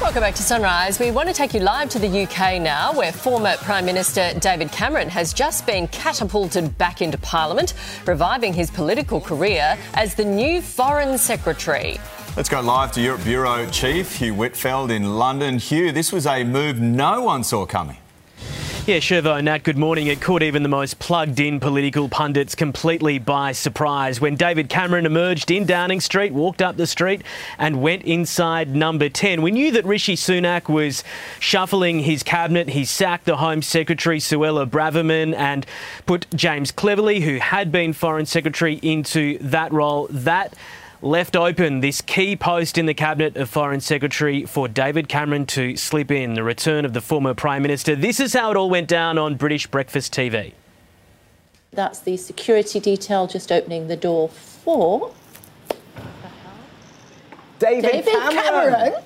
Welcome back to Sunrise. We want to take you live to the UK now, where former Prime Minister David Cameron has just been catapulted back into Parliament, reviving his political career as the new Foreign Secretary. Let's go live to Europe Bureau Chief Hugh Whitfeld in London. Hugh, this was a move no one saw coming. Yeah, Shirvo, Nat, good morning. It caught even the most plugged in political pundits completely by surprise when David Cameron emerged in Downing Street, walked up the street, and went inside number 10. We knew that Rishi Sunak was shuffling his cabinet. He sacked the Home Secretary, Suella Braverman, and put James Cleverly, who had been Foreign Secretary, into that role. That left open this key post in the Cabinet of Foreign Secretary for David Cameron to slip in, the return of the former Prime Minister. This is how it all went down on British Breakfast TV. That's the security detail just opening the door for David, David Cameron. Cameron.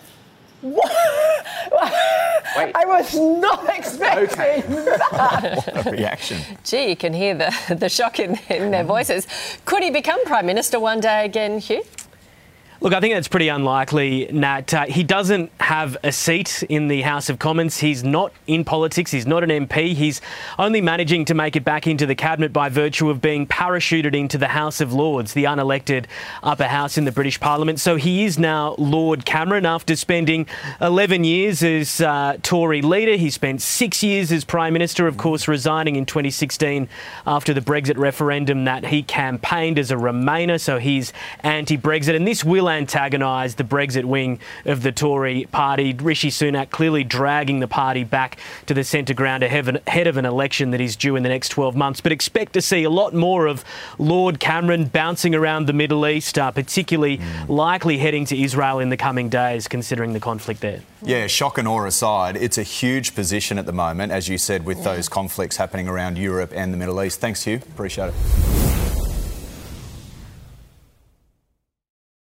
Wait. I was not expecting that! What a reaction. Gee, you can hear the, the shock in, in their voices. Could he become Prime Minister one day again, Hugh? Look, I think that's pretty unlikely, Nat. Uh, he doesn't have a seat in the House of Commons. He's not in politics. He's not an MP. He's only managing to make it back into the cabinet by virtue of being parachuted into the House of Lords, the unelected upper house in the British Parliament. So he is now Lord Cameron after spending 11 years as uh, Tory leader. He spent six years as Prime Minister, of course, resigning in 2016 after the Brexit referendum that he campaigned as a Remainer. So he's anti Brexit. And this will antagonise the Brexit wing of the Tory party. Rishi Sunak clearly dragging the party back to the centre ground ahead of an election that is due in the next 12 months. But expect to see a lot more of Lord Cameron bouncing around the Middle East, uh, particularly mm. likely heading to Israel in the coming days, considering the conflict there. Yeah, shock and awe aside, it's a huge position at the moment, as you said, with yeah. those conflicts happening around Europe and the Middle East. Thanks, Hugh. Appreciate it.